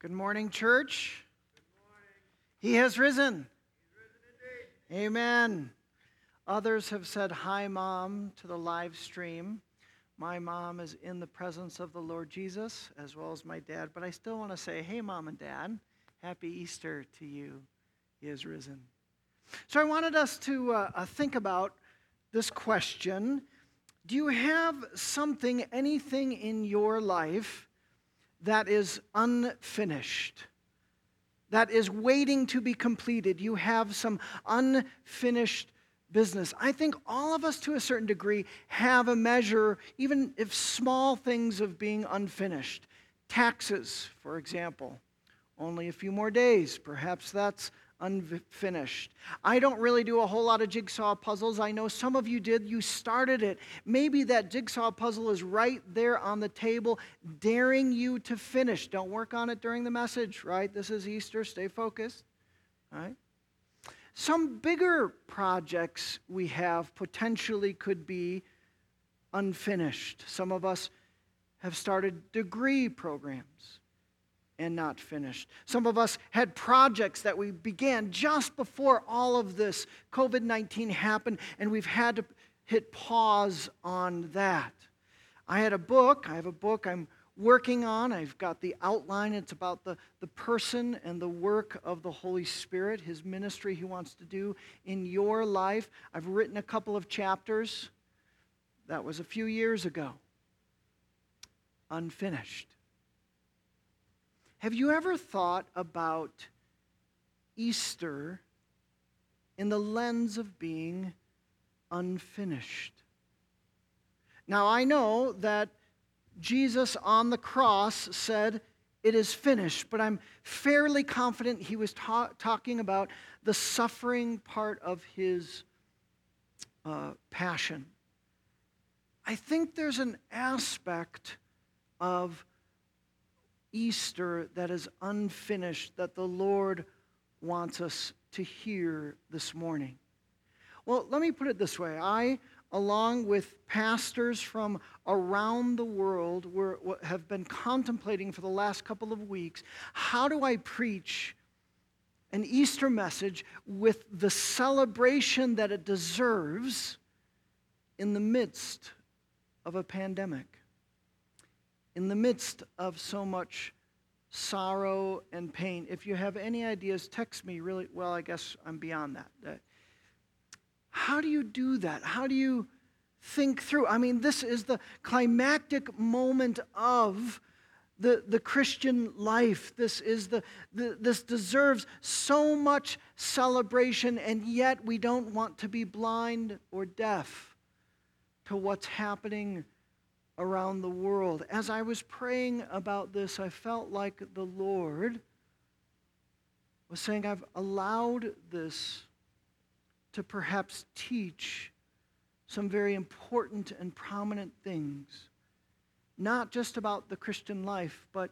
Good morning, church. He has risen. Amen. Others have said, Hi, Mom, to the live stream. My mom is in the presence of the Lord Jesus, as well as my dad. But I still want to say, Hey, Mom and Dad, happy Easter to you. He has risen. So I wanted us to uh, uh, think about this question Do you have something, anything in your life that is unfinished? That is waiting to be completed. You have some unfinished business. I think all of us, to a certain degree, have a measure, even if small things, of being unfinished. Taxes, for example, only a few more days. Perhaps that's unfinished. I don't really do a whole lot of jigsaw puzzles. I know some of you did. You started it. Maybe that jigsaw puzzle is right there on the table, daring you to finish. Don't work on it during the message, right? This is Easter. Stay focused, right? Some bigger projects we have potentially could be unfinished. Some of us have started degree programs and not finished. Some of us had projects that we began just before all of this COVID 19 happened, and we've had to hit pause on that. I had a book, I have a book I'm working on. I've got the outline. It's about the, the person and the work of the Holy Spirit, his ministry he wants to do in your life. I've written a couple of chapters. That was a few years ago. Unfinished. Have you ever thought about Easter in the lens of being unfinished? Now, I know that Jesus on the cross said, It is finished, but I'm fairly confident he was ta- talking about the suffering part of his uh, passion. I think there's an aspect of Easter that is unfinished that the Lord wants us to hear this morning? Well, let me put it this way. I, along with pastors from around the world, were, have been contemplating for the last couple of weeks how do I preach an Easter message with the celebration that it deserves in the midst of a pandemic? In the midst of so much sorrow and pain. If you have any ideas, text me really. Well, I guess I'm beyond that. How do you do that? How do you think through? I mean, this is the climactic moment of the, the Christian life. This is the, the this deserves so much celebration, and yet we don't want to be blind or deaf to what's happening around the world. As I was praying about this, I felt like the Lord was saying, I've allowed this to perhaps teach some very important and prominent things, not just about the Christian life, but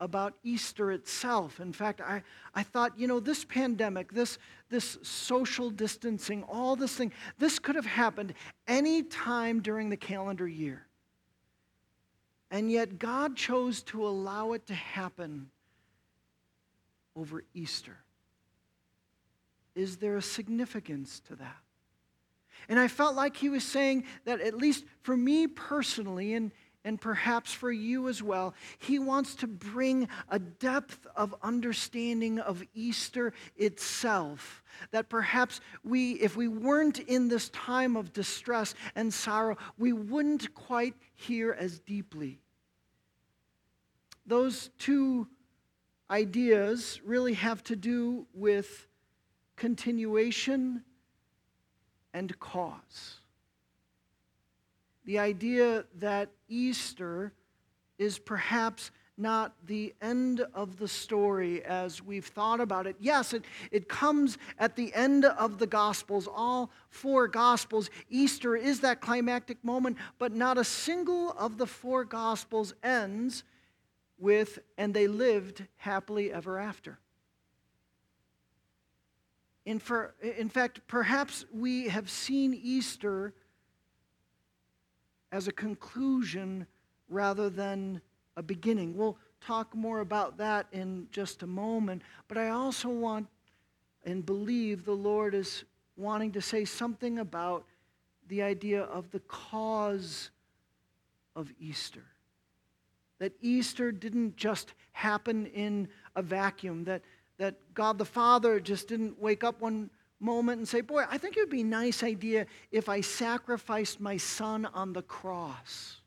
about Easter itself. In fact, I, I thought, you know, this pandemic, this, this social distancing, all this thing, this could have happened any time during the calendar year. And yet, God chose to allow it to happen over Easter. Is there a significance to that? And I felt like he was saying that, at least for me personally, and, and perhaps for you as well, he wants to bring a depth of understanding of Easter itself. That perhaps we, if we weren't in this time of distress and sorrow, we wouldn't quite hear as deeply those two ideas really have to do with continuation and cause. The idea that Easter is perhaps not the end of the story as we've thought about it. Yes, it, it comes at the end of the Gospels, all four Gospels. Easter is that climactic moment, but not a single of the four Gospels ends with, and they lived happily ever after. In, for, in fact, perhaps we have seen Easter as a conclusion rather than a beginning. We'll talk more about that in just a moment. But I also want and believe the Lord is wanting to say something about the idea of the cause of Easter. That Easter didn't just happen in a vacuum, that, that God the Father just didn't wake up one moment and say, Boy, I think it would be a nice idea if I sacrificed my son on the cross.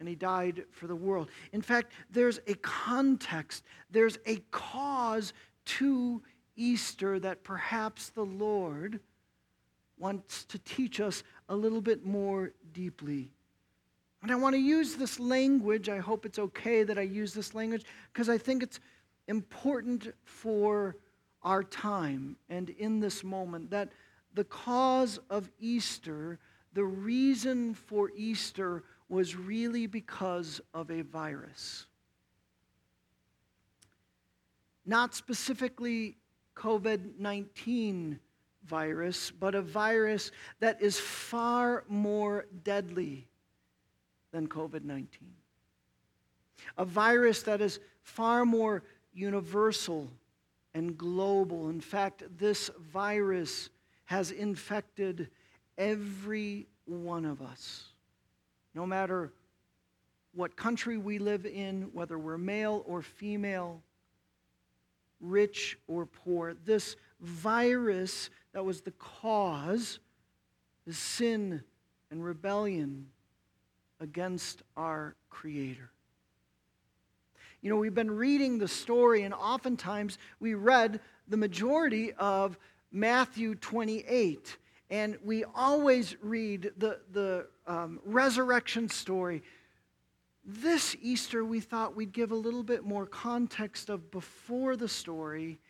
And he died for the world. In fact, there's a context, there's a cause to Easter that perhaps the Lord wants to teach us a little bit more deeply. And I want to use this language. I hope it's okay that I use this language because I think it's important for our time and in this moment that the cause of Easter, the reason for Easter, was really because of a virus. Not specifically COVID 19 virus, but a virus that is far more deadly than COVID 19. A virus that is far more universal and global. In fact, this virus has infected every one of us, no matter what country we live in, whether we're male or female, rich or poor. This virus that was the cause is sin and rebellion against our Creator. You know, we've been reading the story, and oftentimes we read the majority of Matthew 28. And we always read the, the um, resurrection story. This Easter, we thought we'd give a little bit more context of before the story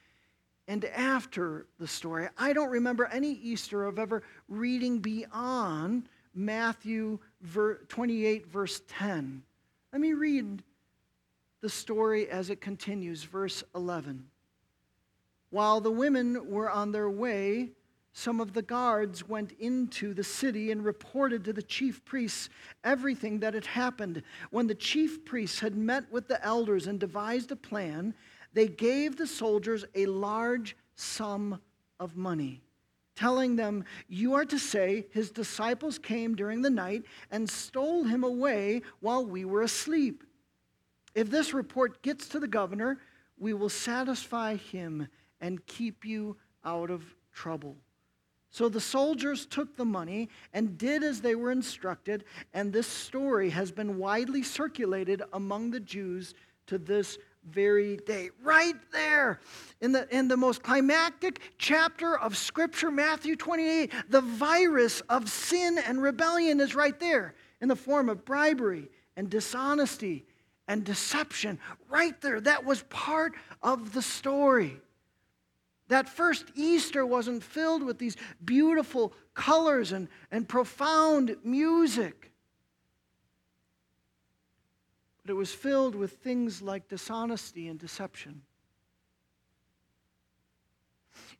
and after the story. I don't remember any Easter of ever reading beyond Matthew 28, verse 10. Let me read the story as it continues, verse 11. While the women were on their way, some of the guards went into the city and reported to the chief priests everything that had happened. When the chief priests had met with the elders and devised a plan, they gave the soldiers a large sum of money, telling them, You are to say, His disciples came during the night and stole him away while we were asleep. If this report gets to the governor, we will satisfy him and keep you out of trouble. So the soldiers took the money and did as they were instructed, and this story has been widely circulated among the Jews to this very day. Right there in the, in the most climactic chapter of Scripture, Matthew 28, the virus of sin and rebellion is right there in the form of bribery and dishonesty and deception right there. That was part of the story. That first Easter wasn't filled with these beautiful colors and, and profound music. But it was filled with things like dishonesty and deception.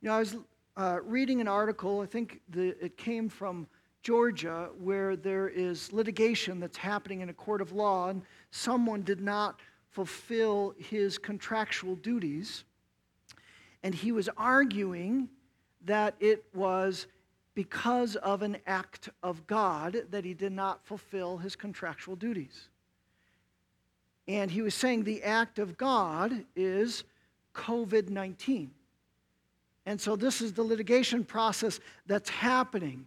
You know, I was uh, reading an article, I think the, it came from Georgia, where there is litigation that's happening in a court of law, and someone did not fulfill his contractual duties. And he was arguing that it was because of an act of God that he did not fulfill his contractual duties. And he was saying the act of God is COVID 19. And so this is the litigation process that's happening.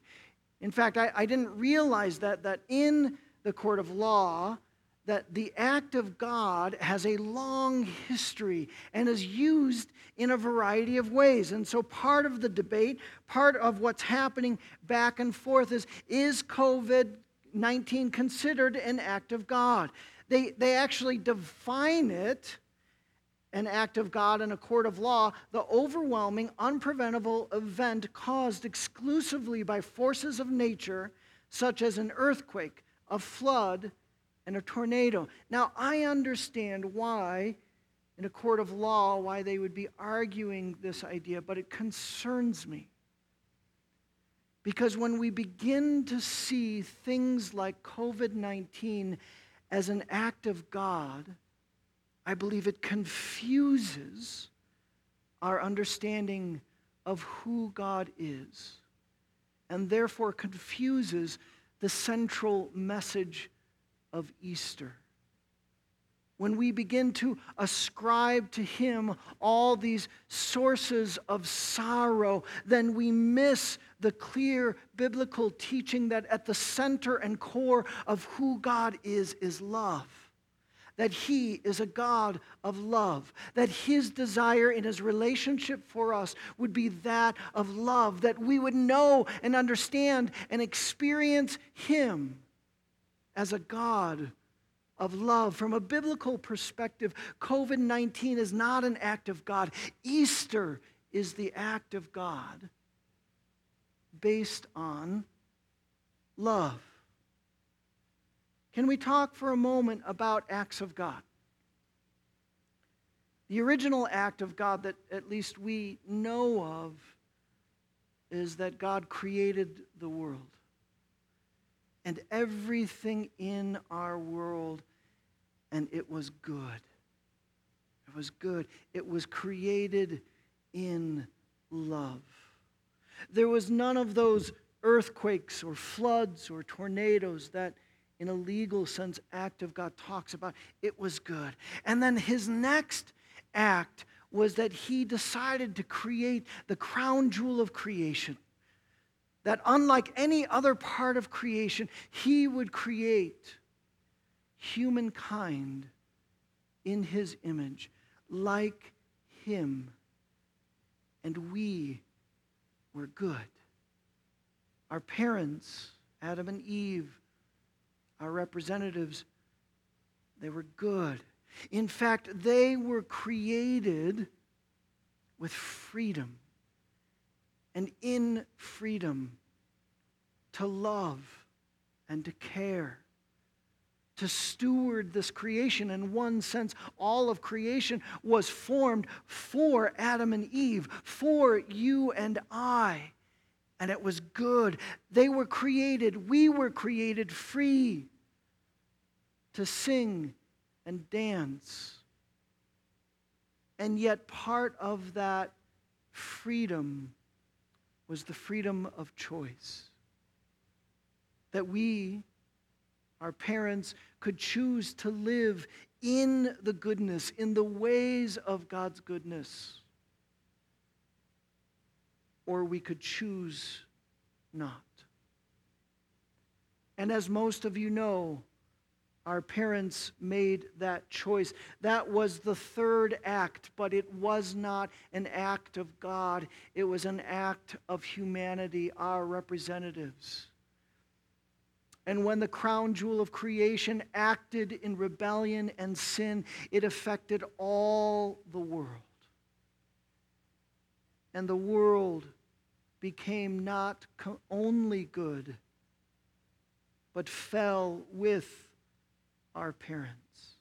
In fact, I, I didn't realize that, that in the court of law, that the act of God has a long history and is used in a variety of ways. And so, part of the debate, part of what's happening back and forth is is COVID 19 considered an act of God? They, they actually define it an act of God in a court of law, the overwhelming, unpreventable event caused exclusively by forces of nature, such as an earthquake, a flood, and a tornado. Now, I understand why, in a court of law, why they would be arguing this idea, but it concerns me. Because when we begin to see things like COVID 19 as an act of God, I believe it confuses our understanding of who God is, and therefore confuses the central message of Easter. When we begin to ascribe to Him all these sources of sorrow, then we miss the clear biblical teaching that at the center and core of who God is, is love. That He is a God of love, that His desire in His relationship for us would be that of love, that we would know and understand and experience Him as a God of love. From a biblical perspective, COVID 19 is not an act of God, Easter is the act of God based on love. Can we talk for a moment about acts of God? The original act of God that at least we know of is that God created the world. And everything in our world, and it was good. It was good. It was created in love. There was none of those earthquakes or floods or tornadoes that in a legal sense, act of God talks about, it was good. And then his next act was that he decided to create the crown jewel of creation. That unlike any other part of creation, he would create humankind in his image, like him. And we were good. Our parents, Adam and Eve, our representatives, they were good. In fact, they were created with freedom and in freedom to love and to care, to steward this creation. In one sense, all of creation was formed for Adam and Eve, for you and I and it was good. They were created, we were created free to sing and dance. And yet, part of that freedom was the freedom of choice. That we, our parents, could choose to live in the goodness, in the ways of God's goodness or we could choose not. And as most of you know, our parents made that choice. That was the third act, but it was not an act of God. It was an act of humanity, our representatives. And when the crown jewel of creation acted in rebellion and sin, it affected all the world. And the world became not only good, but fell with our parents.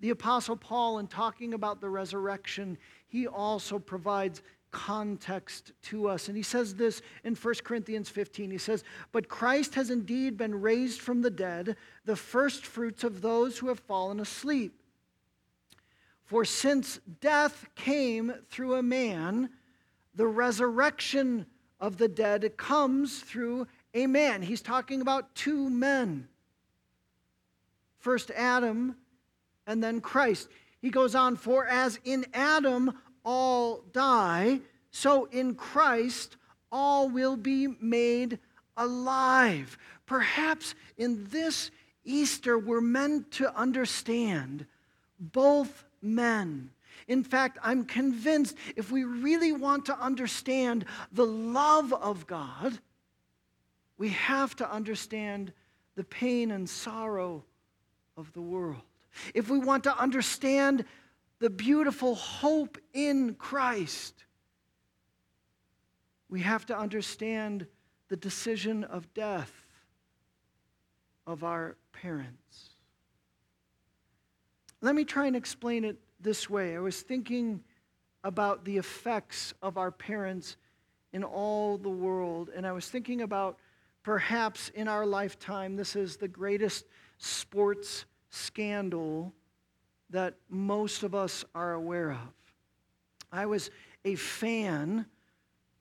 The Apostle Paul, in talking about the resurrection, he also provides context to us. And he says this in 1 Corinthians 15. He says, But Christ has indeed been raised from the dead, the first fruits of those who have fallen asleep. For since death came through a man, the resurrection of the dead comes through a man. He's talking about two men first Adam and then Christ. He goes on, for as in Adam all die, so in Christ all will be made alive. Perhaps in this Easter, we're meant to understand both men in fact, I'm convinced if we really want to understand the love of God, we have to understand the pain and sorrow of the world. If we want to understand the beautiful hope in Christ, we have to understand the decision of death of our parents. Let me try and explain it this way. I was thinking about the effects of our parents in all the world, and I was thinking about perhaps in our lifetime, this is the greatest sports scandal that most of us are aware of. I was a fan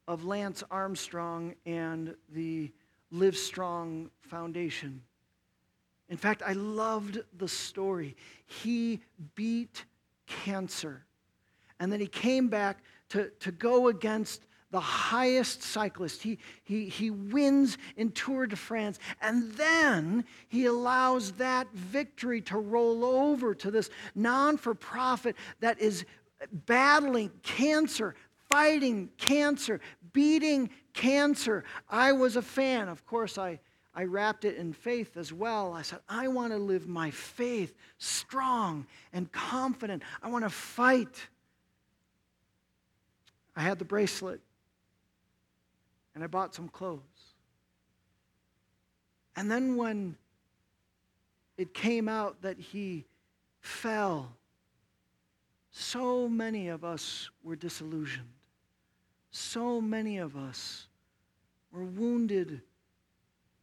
of Lance Armstrong and the Livestrong Foundation. In fact, I loved the story. He beat cancer, and then he came back to, to go against the highest cyclist. He, he, he wins in Tour de France, and then he allows that victory to roll over to this non for profit that is battling cancer, fighting cancer, beating cancer. I was a fan. Of course, I, I wrapped it in faith as well. I said, I want to live my faith strong and confident. I want to fight. I had the bracelet and I bought some clothes. And then when it came out that he fell, so many of us were disillusioned. So many of us were wounded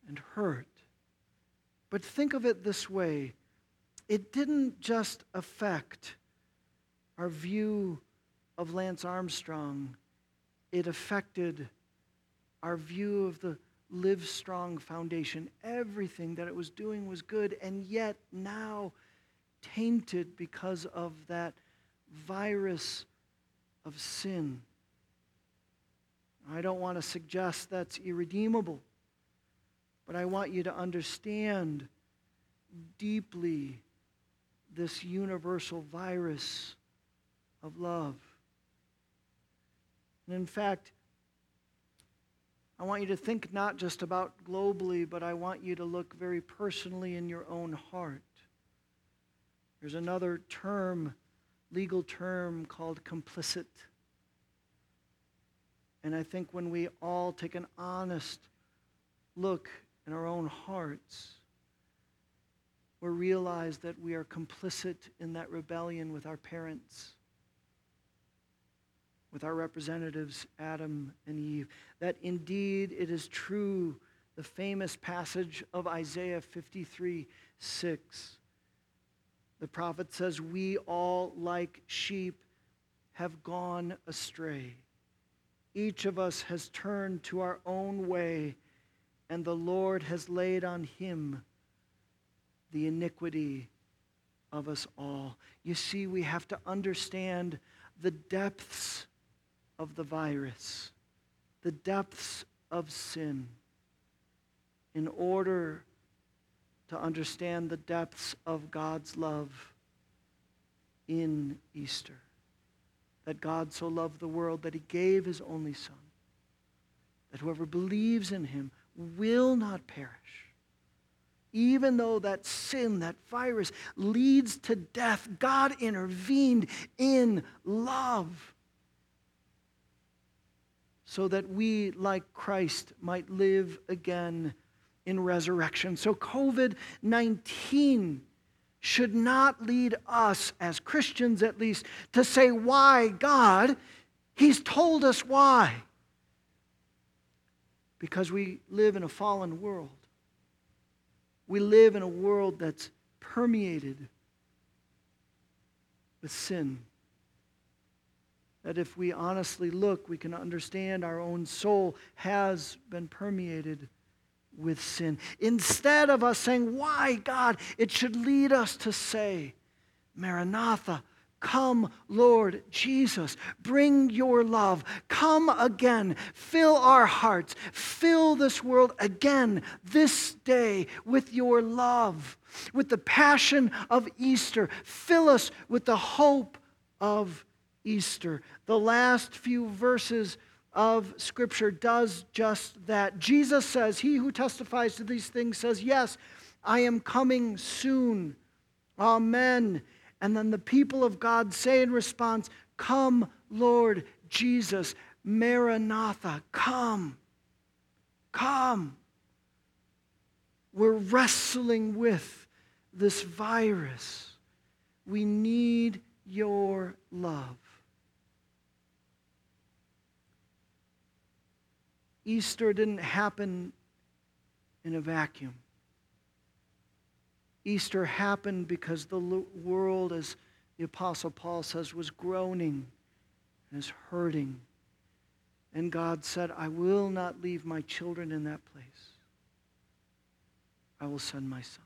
and hurt. But think of it this way it didn't just affect our view of Lance Armstrong, it affected our view of the Livestrong Foundation. Everything that it was doing was good, and yet now tainted because of that virus of sin. I don't want to suggest that's irredeemable, but I want you to understand deeply this universal virus of love. And in fact, I want you to think not just about globally, but I want you to look very personally in your own heart. There's another term, legal term, called complicit. And I think when we all take an honest look in our own hearts, we realize that we are complicit in that rebellion with our parents with our representatives, Adam and Eve, that indeed it is true, the famous passage of Isaiah 53 6. The prophet says, We all, like sheep, have gone astray. Each of us has turned to our own way, and the Lord has laid on him the iniquity of us all. You see, we have to understand the depths of the virus, the depths of sin, in order to understand the depths of God's love in Easter. That God so loved the world that he gave his only Son, that whoever believes in him will not perish. Even though that sin, that virus, leads to death, God intervened in love so that we, like Christ, might live again in resurrection. So, COVID 19 should not lead us, as Christians at least, to say, Why, God? He's told us why. Because we live in a fallen world. We live in a world that's permeated with sin that if we honestly look, we can understand our own soul has been permeated with sin. Instead of us saying, Why, God? it should lead us to say, Maranatha, come, Lord Jesus. Bring your love. Come again. Fill our hearts. Fill this world again this day with your love, with the passion of Easter. Fill us with the hope of Easter. The last few verses of Scripture does just that. Jesus says, He who testifies to these things says, Yes, I am coming soon. Amen. And then the people of God say in response, Come, Lord Jesus, Maranatha, come. Come. We're wrestling with this virus. We need your love. Easter didn't happen in a vacuum. Easter happened because the world, as the Apostle Paul says, was groaning and is hurting. And God said, I will not leave my children in that place. I will send my son.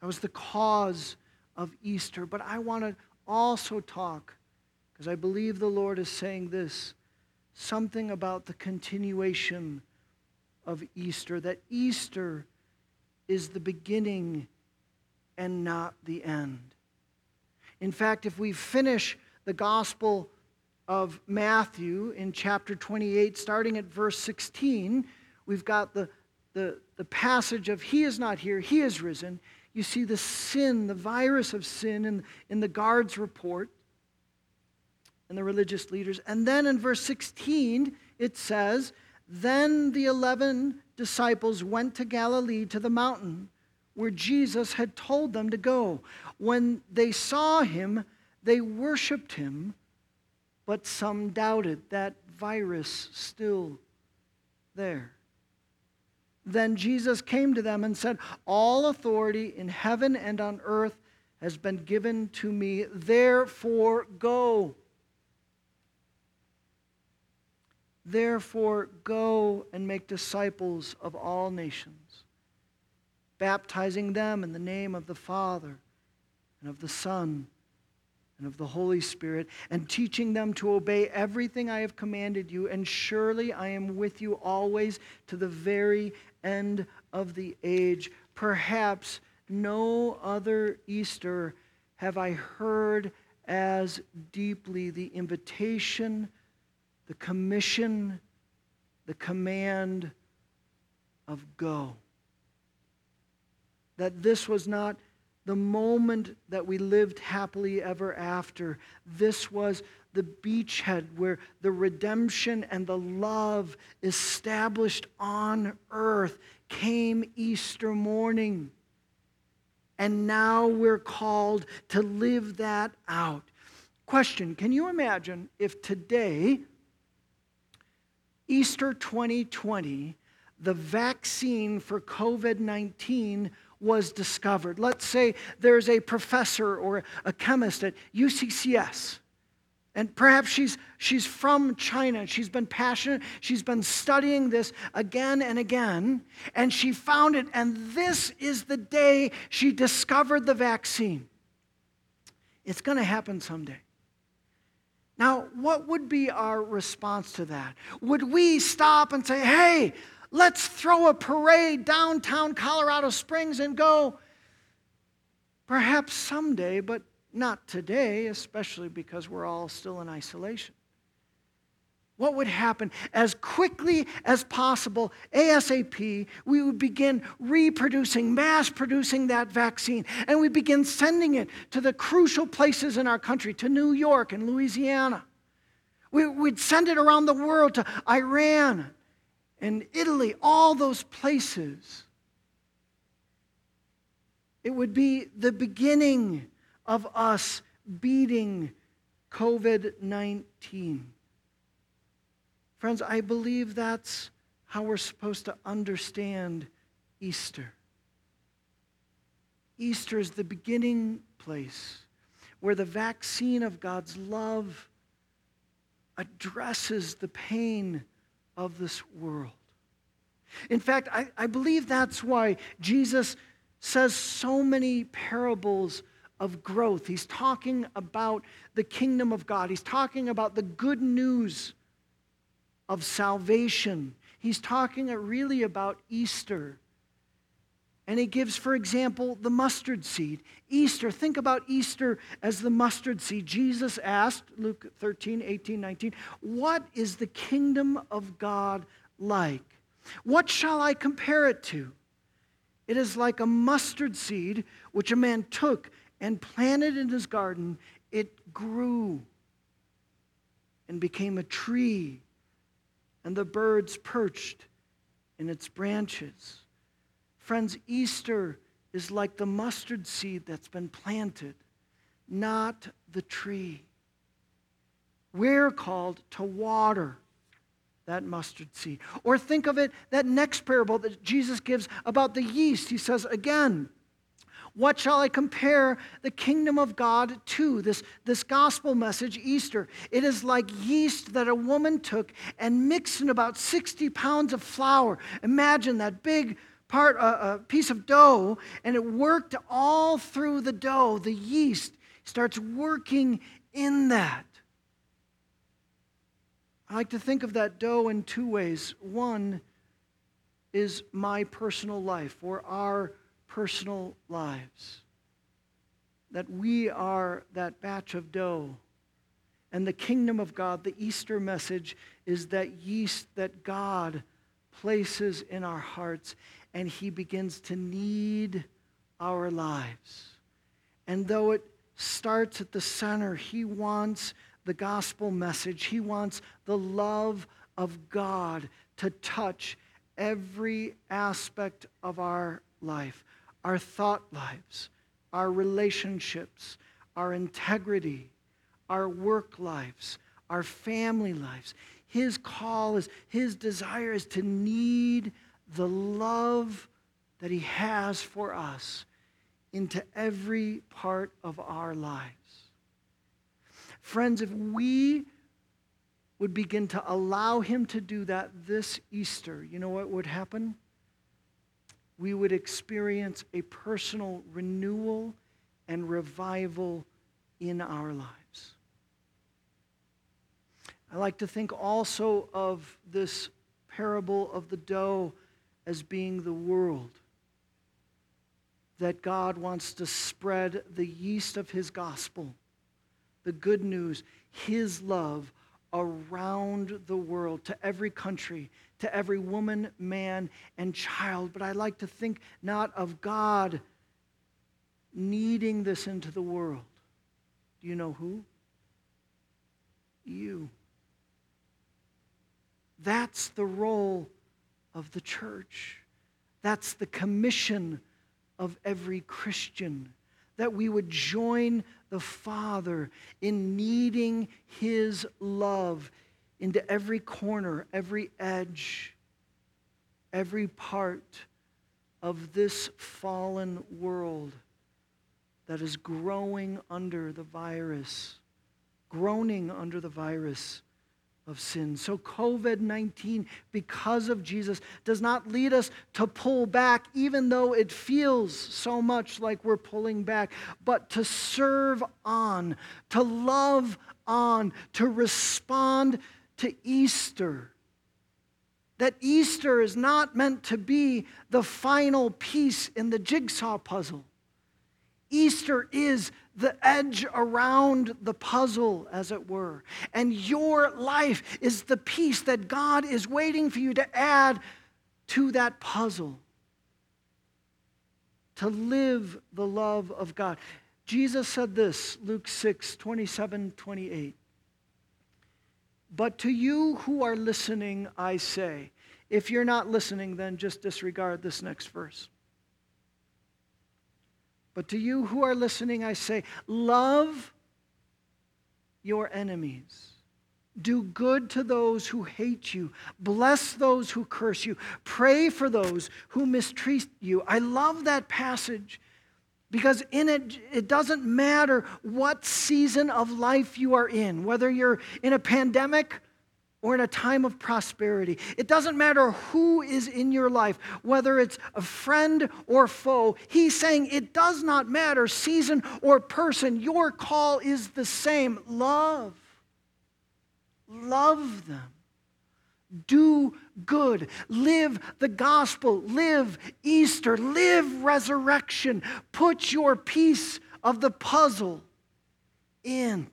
That was the cause of Easter. But I want to also talk, because I believe the Lord is saying this something about the continuation of Easter, that Easter is the beginning and not the end. In fact, if we finish the Gospel of Matthew in chapter 28, starting at verse 16, we've got the, the, the passage of He is not here, He is risen. You see the sin, the virus of sin in, in the guard's report and the religious leaders. And then in verse 16, it says, Then the 11 disciples went to Galilee to the mountain where Jesus had told them to go. When they saw him, they worshiped him, but some doubted. That virus still there. Then Jesus came to them and said, All authority in heaven and on earth has been given to me. Therefore, go. Therefore, go and make disciples of all nations, baptizing them in the name of the Father and of the Son and of the Holy Spirit, and teaching them to obey everything I have commanded you. And surely I am with you always to the very end of the age. Perhaps no other Easter have I heard as deeply the invitation, the commission, the command of go. That this was not the moment that we lived happily ever after. This was the beachhead where the redemption and the love established on earth came Easter morning. And now we're called to live that out. Question Can you imagine if today, Easter 2020, the vaccine for COVID 19 was discovered? Let's say there's a professor or a chemist at UCCS and perhaps she's, she's from China. She's been passionate. She's been studying this again and again. And she found it. And this is the day she discovered the vaccine. It's going to happen someday. Now, what would be our response to that? Would we stop and say, hey, let's throw a parade downtown Colorado Springs and go? Perhaps someday, but not today, especially because we're all still in isolation. What would happen as quickly as possible, ASAP, we would begin reproducing, mass producing that vaccine, and we begin sending it to the crucial places in our country, to New York and Louisiana. We, would send it around the world to Iran and Italy, all those places. It would be the beginning of us beating COVID 19. Friends, I believe that's how we're supposed to understand Easter. Easter is the beginning place where the vaccine of God's love addresses the pain of this world. In fact, I, I believe that's why Jesus says so many parables of growth. He's talking about the kingdom of God. He's talking about the good news of salvation. He's talking really about Easter. And he gives, for example, the mustard seed. Easter, think about Easter as the mustard seed. Jesus asked, Luke 13, 18, 19, What is the kingdom of God like? What shall I compare it to? It is like a mustard seed which a man took and planted in his garden, it grew and became a tree, and the birds perched in its branches. Friends, Easter is like the mustard seed that's been planted, not the tree. We're called to water that mustard seed. Or think of it, that next parable that Jesus gives about the yeast. He says, again, what shall I compare the kingdom of God to? This, this gospel message, Easter. It is like yeast that a woman took and mixed in about 60 pounds of flour. Imagine that big part, a uh, uh, piece of dough, and it worked all through the dough. The yeast starts working in that. I like to think of that dough in two ways. One is my personal life or our personal lives. That we are that batch of dough. And the kingdom of God, the Easter message, is that yeast that God places in our hearts, and He begins to knead our lives. And though it starts at the center, He wants the gospel message, He wants the love of God to touch every aspect of our life our thought lives, our relationships, our integrity, our work lives, our family lives. His call is, his desire is to knead the love that he has for us into every part of our lives. Friends, if we would begin to allow him to do that this Easter, you know what would happen? We would experience a personal renewal and revival in our lives. I like to think also of this parable of the dough as being the world. That God wants to spread the yeast of His gospel, the good news, His love around the world, to every country, to every woman, man, and child. But I like to think not of God kneading this into the world. Do you know who? You. That's the role of the church. That's the commission of every Christian that we would join the Father in kneading His love into every corner, every edge, every part of this fallen world that is growing under the virus, groaning under the virus of sin. So, COVID 19, because of Jesus, does not lead us to pull back, even though it feels so much like we're pulling back, but to serve on, to love on, to respond to Easter. That Easter is not meant to be the final piece in the jigsaw puzzle. Easter is the edge around the puzzle, as it were. And your life is the piece that God is waiting for you to add to that puzzle. To live the love of God. Jesus said this, Luke 6, 27, 28. But to you who are listening, I say, if you're not listening, then just disregard this next verse. But to you who are listening, I say, love your enemies. Do good to those who hate you. Bless those who curse you. Pray for those who mistreat you. I love that passage because in it, it doesn't matter what season of life you are in, whether you're in a pandemic or in a time of prosperity. It doesn't matter who is in your life, whether it's a friend or foe. He's saying it does not matter, season or person. Your call is the same love. Love them. Do good. Live the gospel. Live Easter. Live resurrection. Put your piece of the puzzle in.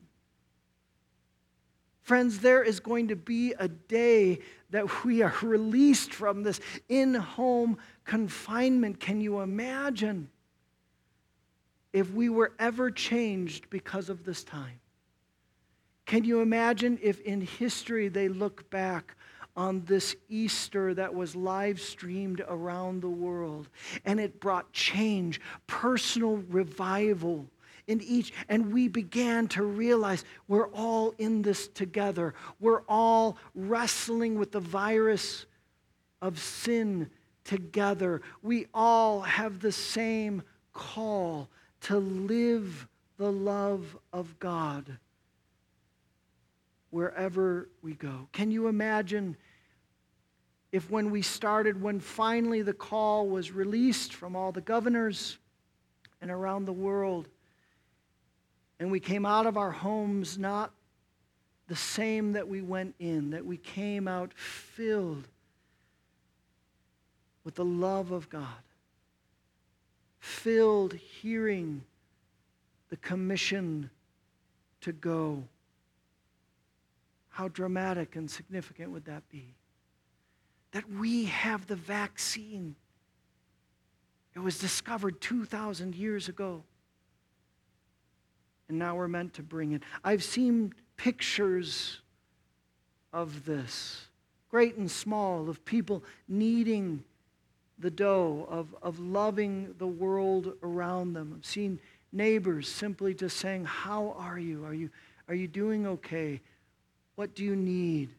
Friends, there is going to be a day that we are released from this in home confinement. Can you imagine if we were ever changed because of this time? Can you imagine if in history they look back on this Easter that was live streamed around the world and it brought change, personal revival in each. And we began to realize we're all in this together. We're all wrestling with the virus of sin together. We all have the same call to live the love of God wherever we go. Can you imagine if, when we started, when finally the call was released from all the governors and around the world, and we came out of our homes not the same that we went in, that we came out filled with the love of God, filled hearing the commission to go. How dramatic and significant would that be? That we have the vaccine. It was discovered 2,000 years ago. And now we're meant to bring it. I've seen pictures of this, great and small, of people kneading the dough, of, of loving the world around them. I've seen neighbors simply just saying, How are you? Are you, are you doing okay? What do you need?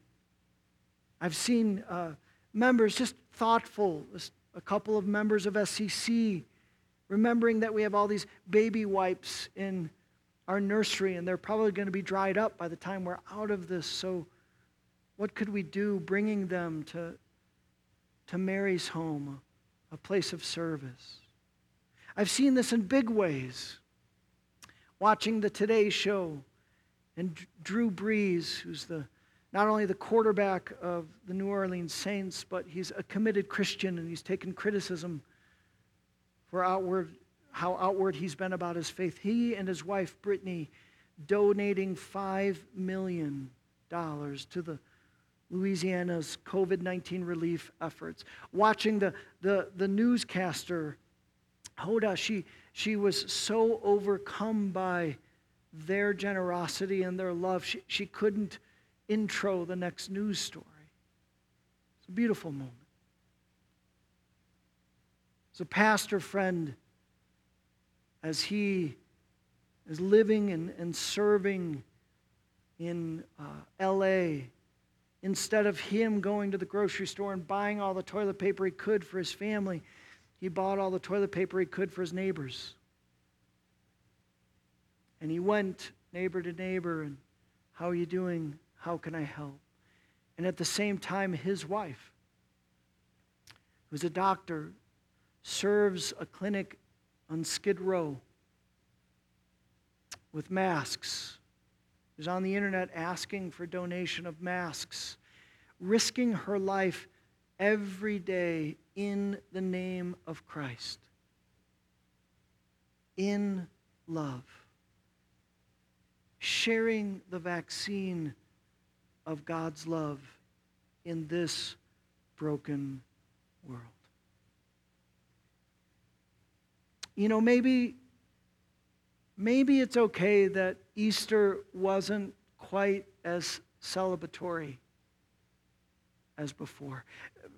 I've seen uh, members just thoughtful, a couple of members of SCC, remembering that we have all these baby wipes in our nursery and they're probably going to be dried up by the time we're out of this. So, what could we do bringing them to, to Mary's home, a place of service? I've seen this in big ways. Watching the Today Show and Drew Brees, who's the not only the quarterback of the New Orleans Saints, but he's a committed Christian and he's taken criticism for outward, how outward he's been about his faith. He and his wife, Brittany, donating $5 million to the Louisiana's COVID 19 relief efforts. Watching the, the, the newscaster, Hoda, she, she was so overcome by their generosity and their love, she, she couldn't intro the next news story. It's a beautiful moment. A pastor friend, as he is living and, and serving in uh, LA, instead of him going to the grocery store and buying all the toilet paper he could for his family, he bought all the toilet paper he could for his neighbors. And he went neighbor to neighbor and, How are you doing? How can I help? And at the same time, his wife, who's a doctor, serves a clinic on Skid Row with masks, is on the internet asking for donation of masks, risking her life every day in the name of Christ, in love, sharing the vaccine of God's love in this broken world. You know, maybe maybe it's okay that Easter wasn't quite as celebratory as before.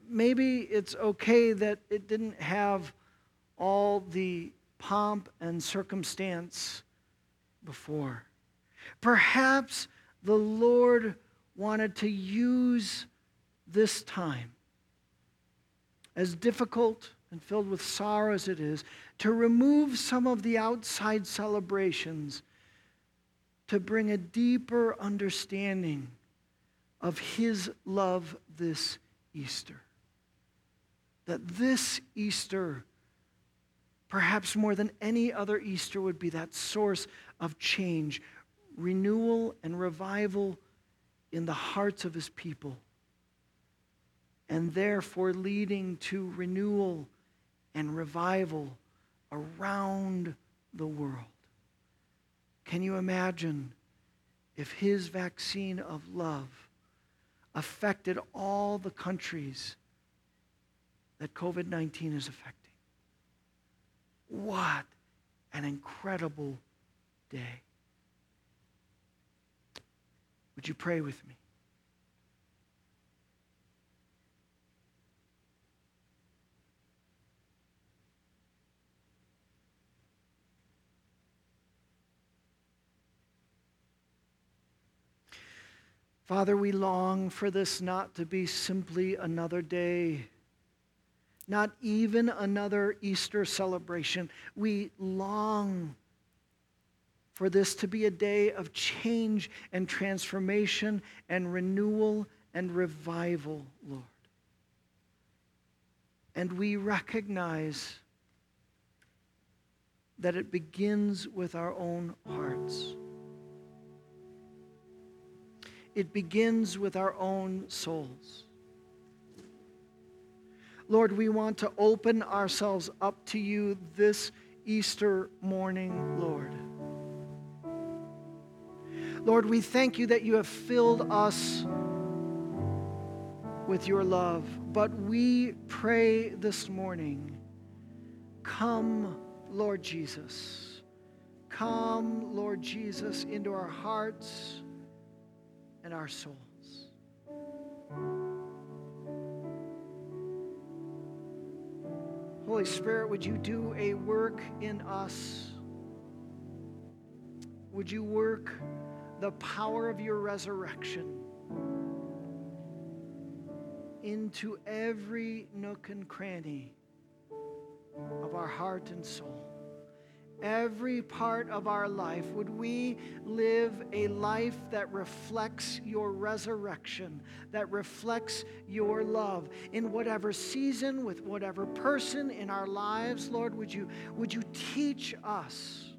Maybe it's okay that it didn't have all the pomp and circumstance before. Perhaps the Lord wanted to use this time, as difficult and filled with sorrow as it is, to remove some of the outside celebrations to bring a deeper understanding of His love this Easter. That this Easter, perhaps more than any other Easter, would be that source of change, renewal, and revival in the hearts of his people, and therefore leading to renewal and revival around the world. Can you imagine if his vaccine of love affected all the countries that COVID 19 is affecting? What an incredible day. Would you pray with me? Father, we long for this not to be simply another day, not even another Easter celebration. We long for this to be a day of change and transformation and renewal and revival, Lord. And we recognize that it begins with our own hearts. It begins with our own souls. Lord, we want to open ourselves up to you this Easter morning, Lord. Lord, we thank you that you have filled us with your love. But we pray this morning come, Lord Jesus. Come, Lord Jesus, into our hearts and our souls. Holy Spirit, would you do a work in us? Would you work the power of your resurrection into every nook and cranny of our heart and soul? every part of our life, would we live a life that reflects your resurrection, that reflects your love in whatever season, with whatever person in our lives, Lord, would you, would you teach us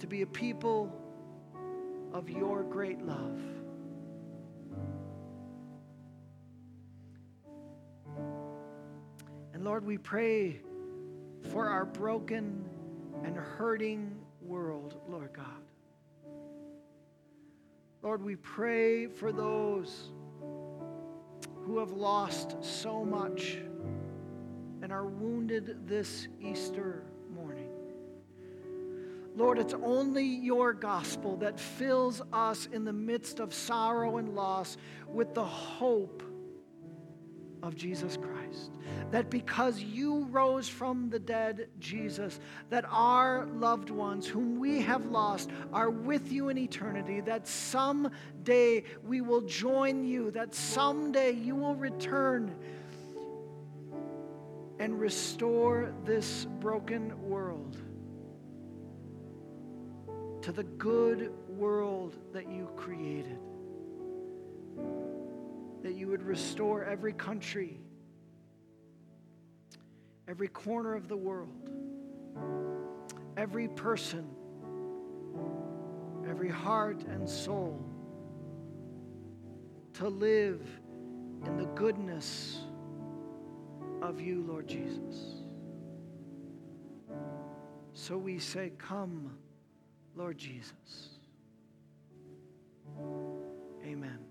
to be a people of your great love? And Lord, we pray for our broken and hurting world, Lord God. Lord, we pray for those who have lost so much and are wounded this Easter. Lord, it's only your gospel that fills us in the midst of sorrow and loss with the hope of Jesus Christ. That because you rose from the dead, Jesus, that our loved ones whom we have lost are with you in eternity, that someday we will join you, that someday you will return and restore this broken world to the good world that you created that you would restore every country, every corner of the world, every person, every heart and soul to live in the goodness of you, Lord Jesus. So we say, Come, Lord Jesus. Amen.